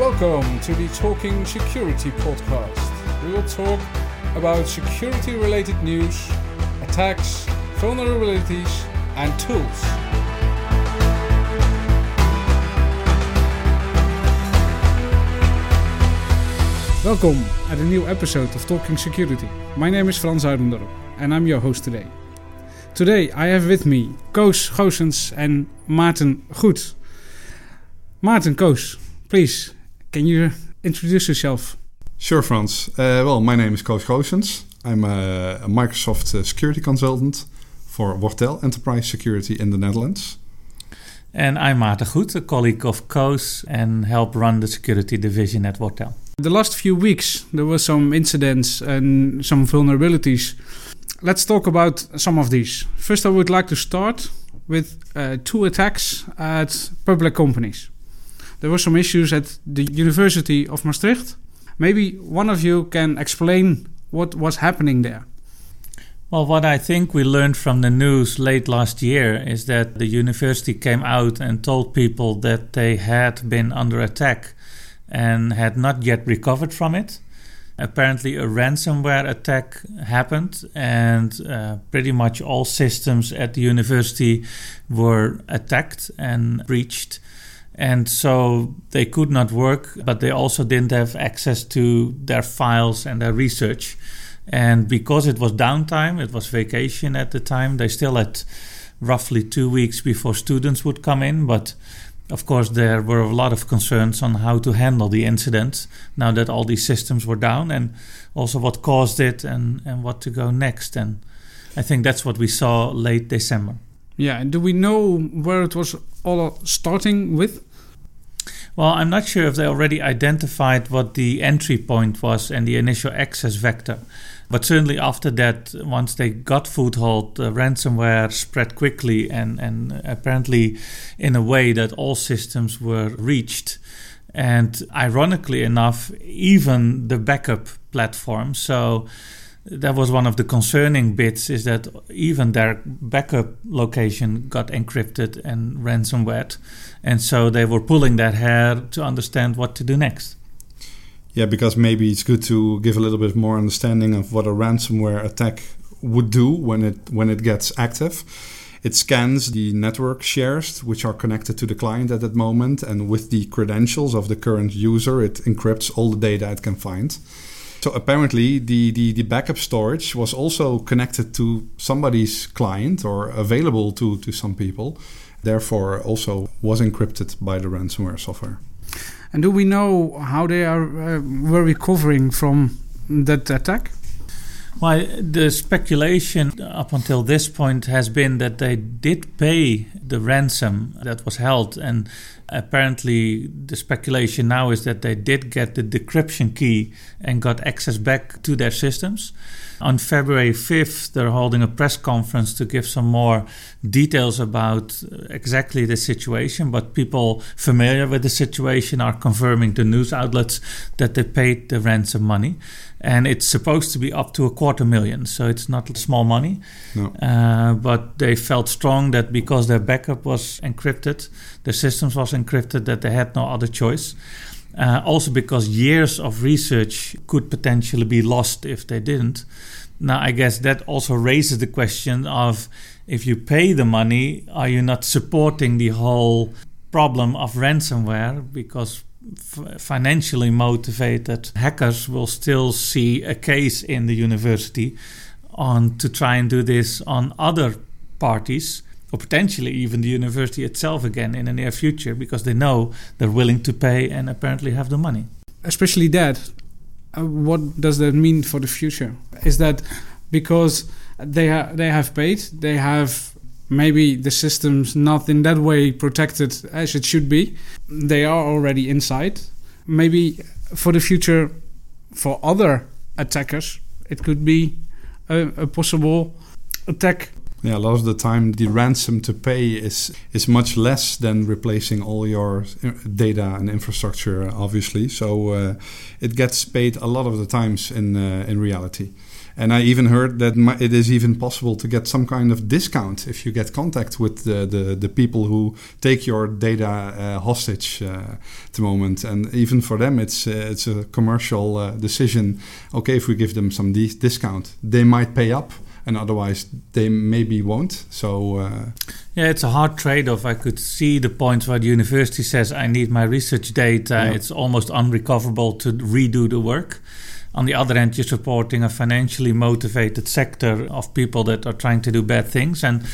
Welcome to the Talking Security podcast. We will talk about security related news, attacks, vulnerabilities, and tools. Welcome at a new episode of Talking Security. My name is Frans Oudendorp and I'm your host today. Today I have with me Koos Goossens and Maarten Goet. Maarten Koos, please, can you introduce yourself? Sure, Frans. Uh, well, my name is Koos Goossens. I'm a, a Microsoft uh, security consultant for Wortel Enterprise Security in the Netherlands. And I'm Maarten Goed, a colleague of Koos and help run the security division at Wortel. The last few weeks there were some incidents and some vulnerabilities. Let's talk about some of these. First, I would like to start with uh, two attacks at public companies. There were some issues at the University of Maastricht. Maybe one of you can explain what was happening there. Well, what I think we learned from the news late last year is that the university came out and told people that they had been under attack and had not yet recovered from it. Apparently, a ransomware attack happened, and uh, pretty much all systems at the university were attacked and breached. And so they could not work, but they also didn't have access to their files and their research. And because it was downtime, it was vacation at the time, they still had roughly two weeks before students would come in. But of course, there were a lot of concerns on how to handle the incident now that all these systems were down and also what caused it and, and what to go next. And I think that's what we saw late December. Yeah, and do we know where it was all starting with? Well, I'm not sure if they already identified what the entry point was and the initial access vector. But certainly after that, once they got foothold, uh, ransomware spread quickly and, and apparently in a way that all systems were reached. And ironically enough, even the backup platform. So that was one of the concerning bits is that even their backup location got encrypted and ransomware. And so they were pulling that hair to understand what to do next. Yeah, because maybe it's good to give a little bit more understanding of what a ransomware attack would do when it when it gets active. It scans the network shares which are connected to the client at that moment, and with the credentials of the current user, it encrypts all the data it can find. So apparently, the, the, the backup storage was also connected to somebody's client or available to, to some people. Therefore, also was encrypted by the ransomware software. And do we know how they are uh, were recovering from that attack? Well, the speculation up until this point has been that they did pay the ransom that was held, and apparently the speculation now is that they did get the decryption key and got access back to their systems. On February 5th, they're holding a press conference to give some more details about exactly the situation. But people familiar with the situation are confirming to news outlets that they paid the ransom money. And it's supposed to be up to a quarter million, so it's not small money. No. Uh, but they felt strong that because their backup was encrypted, their systems was encrypted, that they had no other choice. Uh, also, because years of research could potentially be lost if they didn't. Now, I guess that also raises the question of if you pay the money, are you not supporting the whole problem of ransomware? Because f- financially motivated hackers will still see a case in the university on to try and do this on other parties or potentially even the university itself again in the near future because they know they're willing to pay and apparently have the money. Especially that. Uh, what does that mean for the future? Is that because they ha- they have paid, they have maybe the systems not in that way protected as it should be. They are already inside. Maybe for the future, for other attackers, it could be a, a possible attack yeah, a lot of the time the ransom to pay is is much less than replacing all your uh, data and infrastructure, obviously. So uh, it gets paid a lot of the times in uh, in reality. And I even heard that it is even possible to get some kind of discount if you get contact with the, the, the people who take your data uh, hostage uh, at the moment. And even for them, it's uh, it's a commercial uh, decision. Okay, if we give them some discount, they might pay up and otherwise they maybe won't. So uh, yeah, it's a hard trade-off. I could see the point where the university says I need my research data. Yeah. It's almost unrecoverable to redo the work. On the other hand, you're supporting a financially motivated sector of people that are trying to do bad things. And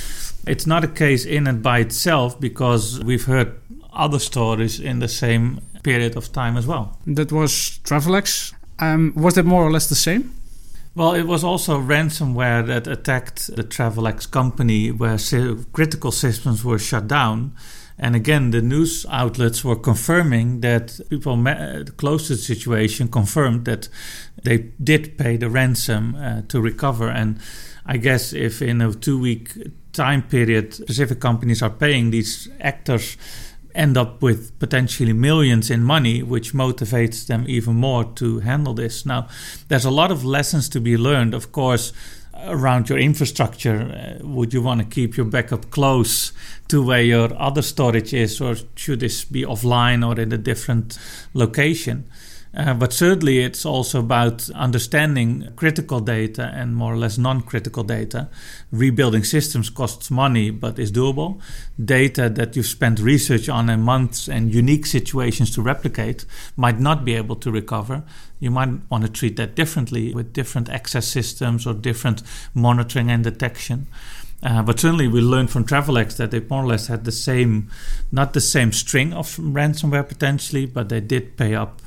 it's not a case in and by itself because we've heard other stories in the same period of time as well. That was Travelex. Um, was that more or less the same? Well, it was also ransomware that attacked the Travelex company where critical systems were shut down and again, the news outlets were confirming that people close to the situation confirmed that they did pay the ransom uh, to recover. And I guess if in a two week time period, specific companies are paying these actors end up with potentially millions in money, which motivates them even more to handle this. Now, there's a lot of lessons to be learned. Of course, around your infrastructure? Uh, would you want to keep your backup close to where your other storage is, or should this be offline or in a different location? Uh, but certainly, it's also about understanding critical data and more or less non critical data. Rebuilding systems costs money but is doable. Data that you've spent research on in months and unique situations to replicate might not be able to recover. You might want to treat that differently with different access systems or different monitoring and detection. Uh, but certainly, we learned from Travelex that they more or less had the same, not the same string of ransomware potentially, but they did pay up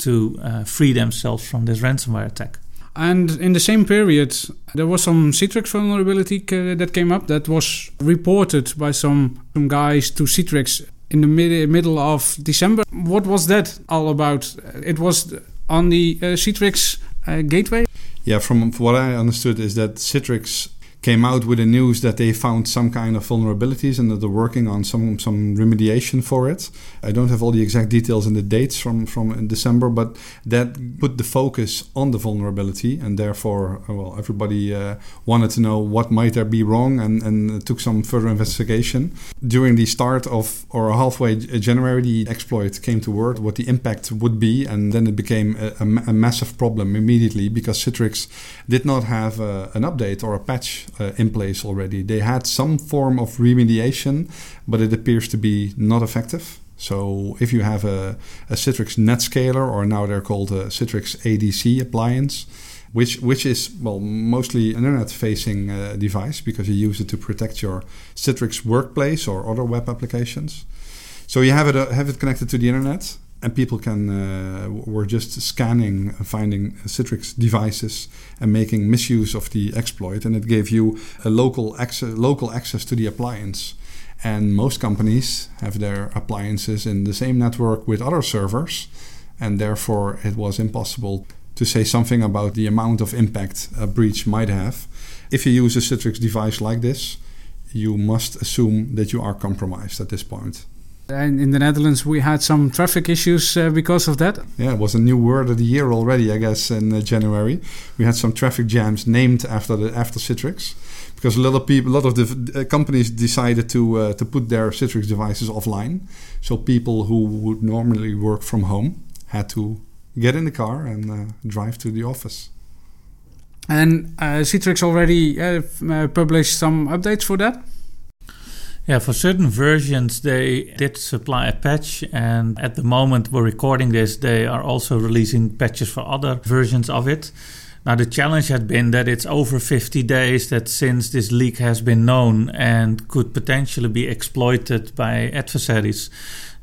to uh, free themselves from this ransomware attack. And in the same period, there was some Citrix vulnerability that came up that was reported by some, some guys to Citrix in the mid- middle of December. What was that all about? It was on the uh, Citrix uh, gateway? Yeah, from what I understood is that Citrix came out with the news that they found some kind of vulnerabilities and that they're working on some some remediation for it. I don't have all the exact details and the dates from from December, but that put the focus on the vulnerability, and therefore, uh, well, everybody uh, wanted to know what might there be wrong, and and took some further investigation. During the start of or halfway January, the exploit came to word what the impact would be, and then it became a, a, a massive problem immediately because Citrix did not have uh, an update or a patch uh, in place already. They had some form of remediation, but it appears to be not effective. So if you have a, a Citrix NetScaler, or now they're called a Citrix ADC appliance, which which is well mostly an internet-facing uh, device because you use it to protect your Citrix workplace or other web applications. So you have it uh, have it connected to the internet, and people can uh, were just scanning and finding Citrix devices and making misuse of the exploit, and it gave you a local access local access to the appliance. And most companies have their appliances in the same network with other servers, and therefore it was impossible to say something about the amount of impact a breach might have. If you use a Citrix device like this, you must assume that you are compromised at this point. And in the Netherlands, we had some traffic issues uh, because of that. Yeah, it was a new word of the year already, I guess, in uh, January. We had some traffic jams named after the after Citrix, because a lot of people, a lot of the uh, companies decided to uh, to put their Citrix devices offline. So people who would normally work from home had to get in the car and uh, drive to the office. And uh, Citrix already published some updates for that. Yeah, for certain versions, they did supply a patch, and at the moment we're recording this, they are also releasing patches for other versions of it. Now, the challenge had been that it's over 50 days that since this leak has been known and could potentially be exploited by adversaries.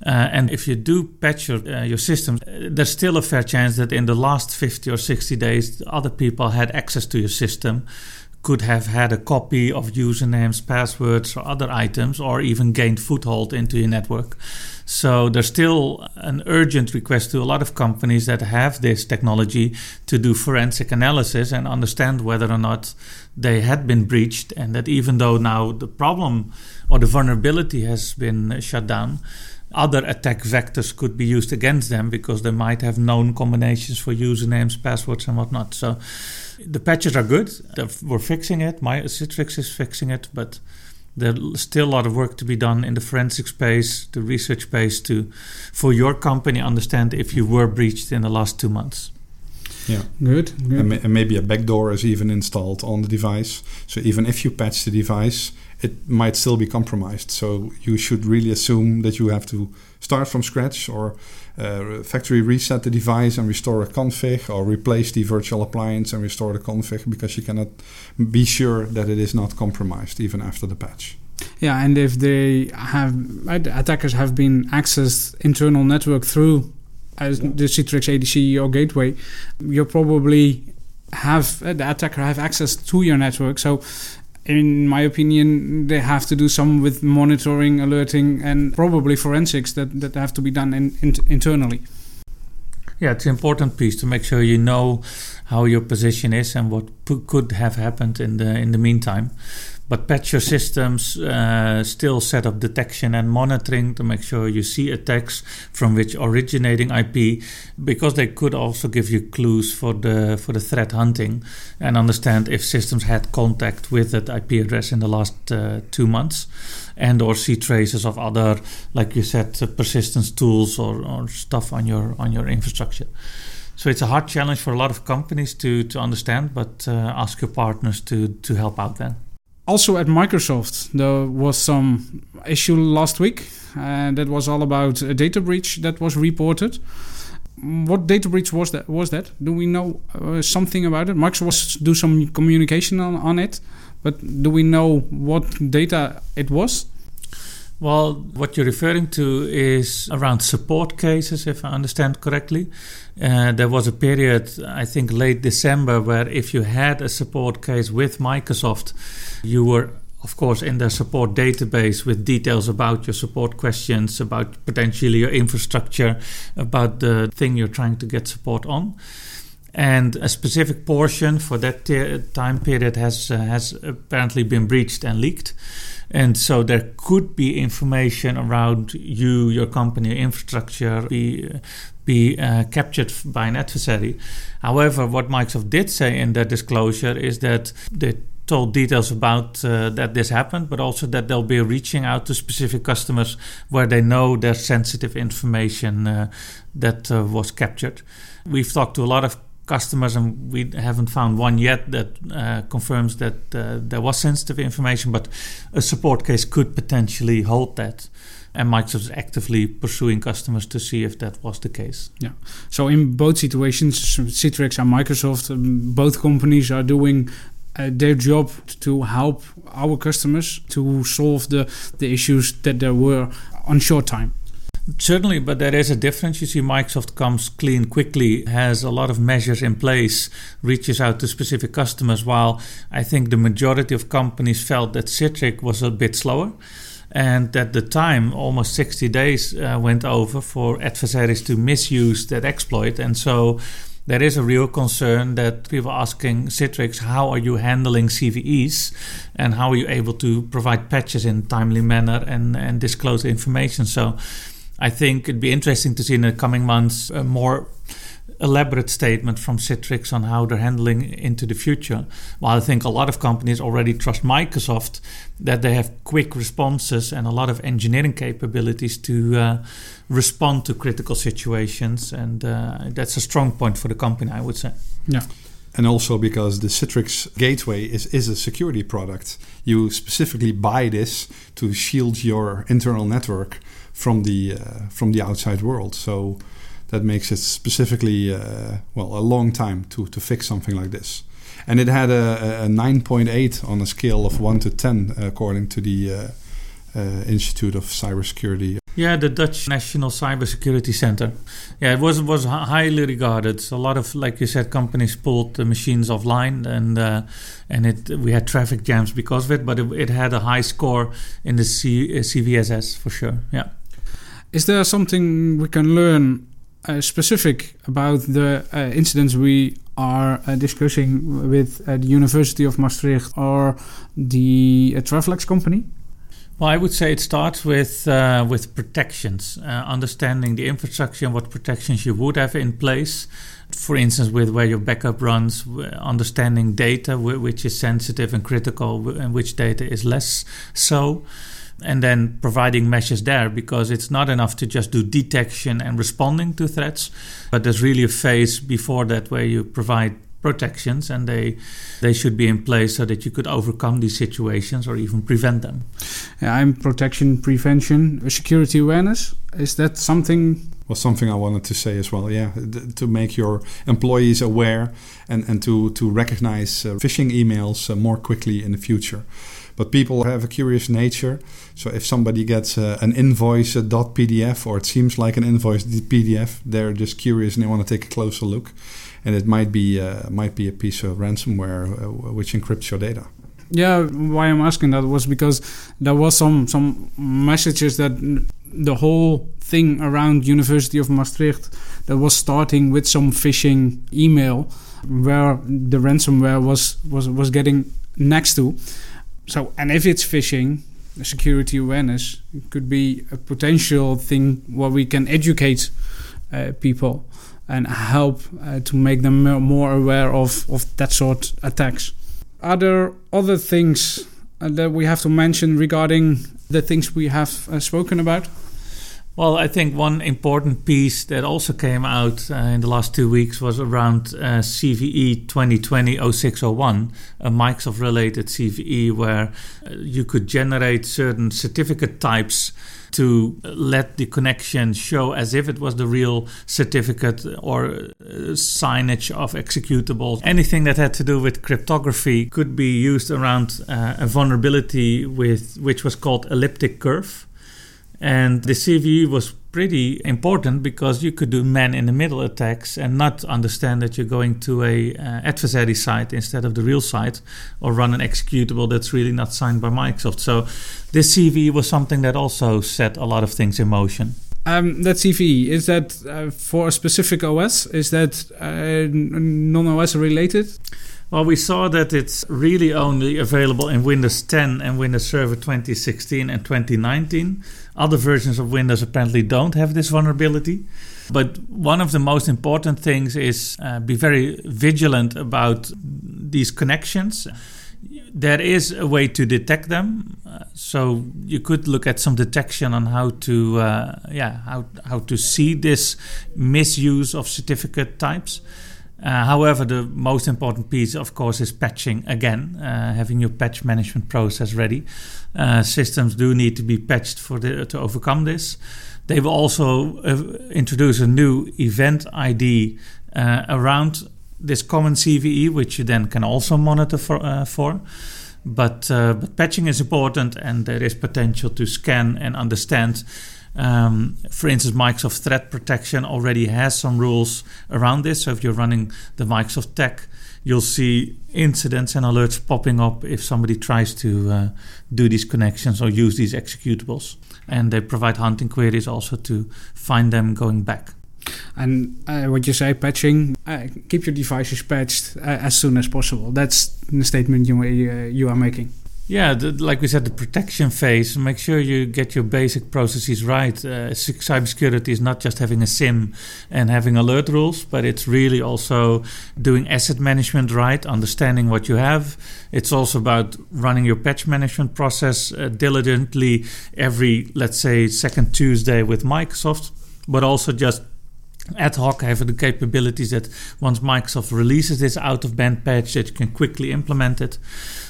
Uh, and if you do patch your, uh, your system, there's still a fair chance that in the last 50 or 60 days, other people had access to your system could have had a copy of usernames, passwords, or other items, or even gained foothold into your network. So there's still an urgent request to a lot of companies that have this technology to do forensic analysis and understand whether or not they had been breached, and that even though now the problem or the vulnerability has been shut down, other attack vectors could be used against them because they might have known combinations for usernames, passwords, and whatnot. So the patches are good. We're fixing it. My Citrix is fixing it, but there's still a lot of work to be done in the forensic space, the research space, to for your company understand if you were breached in the last two months. Yeah, good. good. And, and, maybe a backdoor is even installed on the device. So even if you patch the device, it might still be compromised. So you should really assume that you have to start from scratch or uh, factory reset the device and restore a config or replace the virtual appliance and restore the config because you cannot be sure that it is not compromised even after the patch. Yeah, and if they have attackers have been accessed internal network through as the Citrix ADC or gateway, you probably have uh, the attacker have access to your network. So, in my opinion, they have to do some with monitoring, alerting, and probably forensics that that have to be done in, in, internally. Yeah, it's an important piece to make sure you know how your position is and what p- could have happened in the in the meantime. But patch your systems uh, still set up detection and monitoring to make sure you see attacks from which originating IP, because they could also give you clues for the for the threat hunting and understand if systems had contact with that IP address in the last uh, two months, and or see traces of other, like you said, uh, persistence tools or, or stuff on your on your infrastructure. So it's a hard challenge for a lot of companies to to understand, but uh, ask your partners to to help out then also at Microsoft, there was some issue last week, and that was all about a data breach that was reported. What data breach was that? Was that? Do we know uh, something about it? Microsoft do some communication on, on it, but do we know what data it was? Well, what you're referring to is around support cases, if I understand correctly. Uh, there was a period, I think late December, where if you had a support case with Microsoft, you were, of course, in their support database with details about your support questions, about potentially your infrastructure, about the thing you're trying to get support on and a specific portion for that time period has uh, has apparently been breached and leaked. And so there could be information around you, your company, your infrastructure be be uh, captured by an adversary. However, what Microsoft did say in their disclosure is that they told details about uh, that this happened, but also that they'll be reaching out to specific customers where they know there's sensitive information uh, that uh, was captured. We've talked to a lot of customers, and we haven't found one yet that uh, confirms that uh, there was sensitive information, but a support case could potentially hold that. And Microsoft is actively pursuing customers to see if that was the case. Yeah. So in both situations, Citrix and Microsoft, um, both companies are doing uh, their job to help our customers to solve the, the issues that there were on short time. Certainly, but there is a difference. You see, Microsoft comes clean quickly, has a lot of measures in place, reaches out to specific customers, while I think the majority of companies felt that Citrix was a bit slower. And at the time, almost 60 days uh, went over for adversaries to misuse that exploit. And so there is a real concern that people are asking Citrix, how are you handling CVEs and how are you able to provide patches in timely manner and, and disclose information? So I think it'd be interesting to see in the coming months a more elaborate statement from Citrix on how they're handling into the future. While I think a lot of companies already trust Microsoft that they have quick responses and a lot of engineering capabilities to uh, respond to critical situations, and uh, that's a strong point for the company, I would say. Yeah. And also because the Citrix Gateway is, is a security product. You specifically buy this to shield your internal network from the uh, from the outside world. So that makes it specifically uh, well a long time to to fix something like this. And it had a, a 9.8 on a scale of 1 to 10, according to the uh, uh, Institute of Cybersecurity. Yeah, the Dutch National Cybersecurity Center. Yeah, it was was highly regarded. A lot of, like you said, companies pulled the machines offline, and uh, and it we had traffic jams because of it. But it, it had a high score in the C, uh, CVSS for sure. Yeah. Is there something we can learn uh, specific about the uh, incidents we are uh, discussing with uh, the University of Maastricht or the uh, Travelex company? Well, I would say it starts with uh, with protections, uh, understanding the infrastructure and what protections you would have in place. For instance, with where your backup runs, understanding data which is sensitive and critical, and which data is less so and then providing measures there because it's not enough to just do detection and responding to threats, but there's really a phase before that where you provide protections and they they should be in place so that you could overcome these situations or even prevent them. Yeah, I'm protection prevention security awareness. Is that something was something I wanted to say as well. Yeah, to make your employees aware and, and to, to recognize uh, phishing emails uh, more quickly in the future. But people have a curious nature. So if somebody gets uh, an invoice a .pdf or it seems like an invoice .pdf, they're just curious and they want to take a closer look. And it might be uh, might be a piece of ransomware uh, which encrypts your data. Yeah, why I'm asking that was because there was some some messages that the whole thing around University of Maastricht that was starting with some phishing email where the ransomware was was was getting next to so and if it's phishing security awareness could be a potential thing where we can educate uh, people and help uh, to make them more aware of, of that sort of attacks. Are there other things uh, that we have to mention regarding the things we have uh, spoken about? Well, I think one important piece that also came out uh, in the last two weeks was around uh, CVE 2020-0601, a Microsoft related CVE where uh, you could generate certain certificate types to let the connection show as if it was the real certificate or uh, signage of executables. Anything that had to do with cryptography could be used around uh, a vulnerability with which was called elliptic curve and the CVE was pretty important because you could do man in the middle attacks and not understand that you're going to a uh, adversary site instead of the real site or run an executable that's really not signed by Microsoft. So this CVE was something that also set a lot of things in motion. Um, that CVE is that uh, for a specific OS? Is that uh, non-OS related? Well, we saw that it's really only available in Windows 10 and Windows Server 2016 and 2019. Other versions of Windows apparently don't have this vulnerability. But one of the most important things is uh, be very vigilant about these connections. There is a way to detect them, uh, so you could look at some detection on how to, uh, yeah, how how to see this misuse of certificate types. Uh, however, the most important piece, of course, is patching again, uh, having your patch management process ready. Uh, systems do need to be patched for the, to overcome this. They will also uh, introduce a new event ID uh, around this common CVE, which you then can also monitor for. For. But, but patching is important, and there is potential to scan and understand um, for instance, Microsoft Threat Protection already has some rules around this. So if you're running the Microsoft Tech, you'll see incidents and alerts popping up if somebody tries to uh, do these connections or use these executables. And they provide hunting queries also to find them going back. And uh, what you say, patching, uh, keep your devices patched uh, as soon as possible. That's the statement you, uh, you are making. Yeah, the, like we said, the protection phase. Make sure you get your basic processes right. Uh, cybersecurity is not just having a SIEM and having alert rules, but it's really also doing asset management right, understanding what you have. It's also about running your patch management process uh, diligently every, let's say, second Tuesday with Microsoft, but also just ad hoc have the capabilities that once Microsoft releases this out of band patch that you can quickly implement it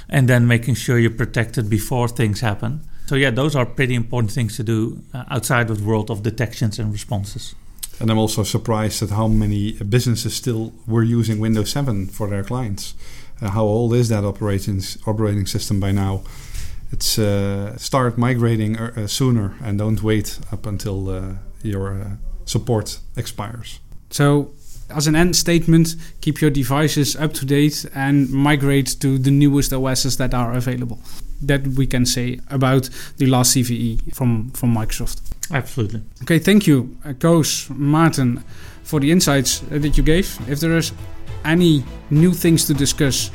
and then making sure you're protected before things happen. So yeah, those are pretty important things to do uh, outside of the world of detections and responses. And I'm also surprised at how many businesses still were using Windows 7 for their clients. Uh, how old is that operating operating system by now? It's uh, start migrating er, uh, sooner and don't wait up until uh, your uh, support expires. So as an end statement, keep your devices up to date and migrate to the newest OSs that are available. That we can say about the last CVE from, from Microsoft. Absolutely. Okay, thank you, uh, Koos, Maarten, for the insights uh, that you gave. If there is any new things to discuss,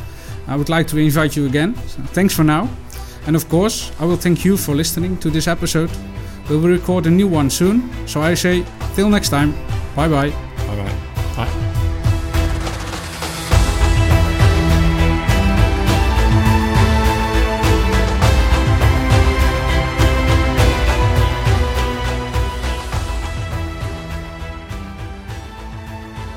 I would like to invite you again. So thanks for now. And of course, I will thank you for listening to this episode. We will record a new one soon. So I say, till next time, bye bye. Bye bye. Bye.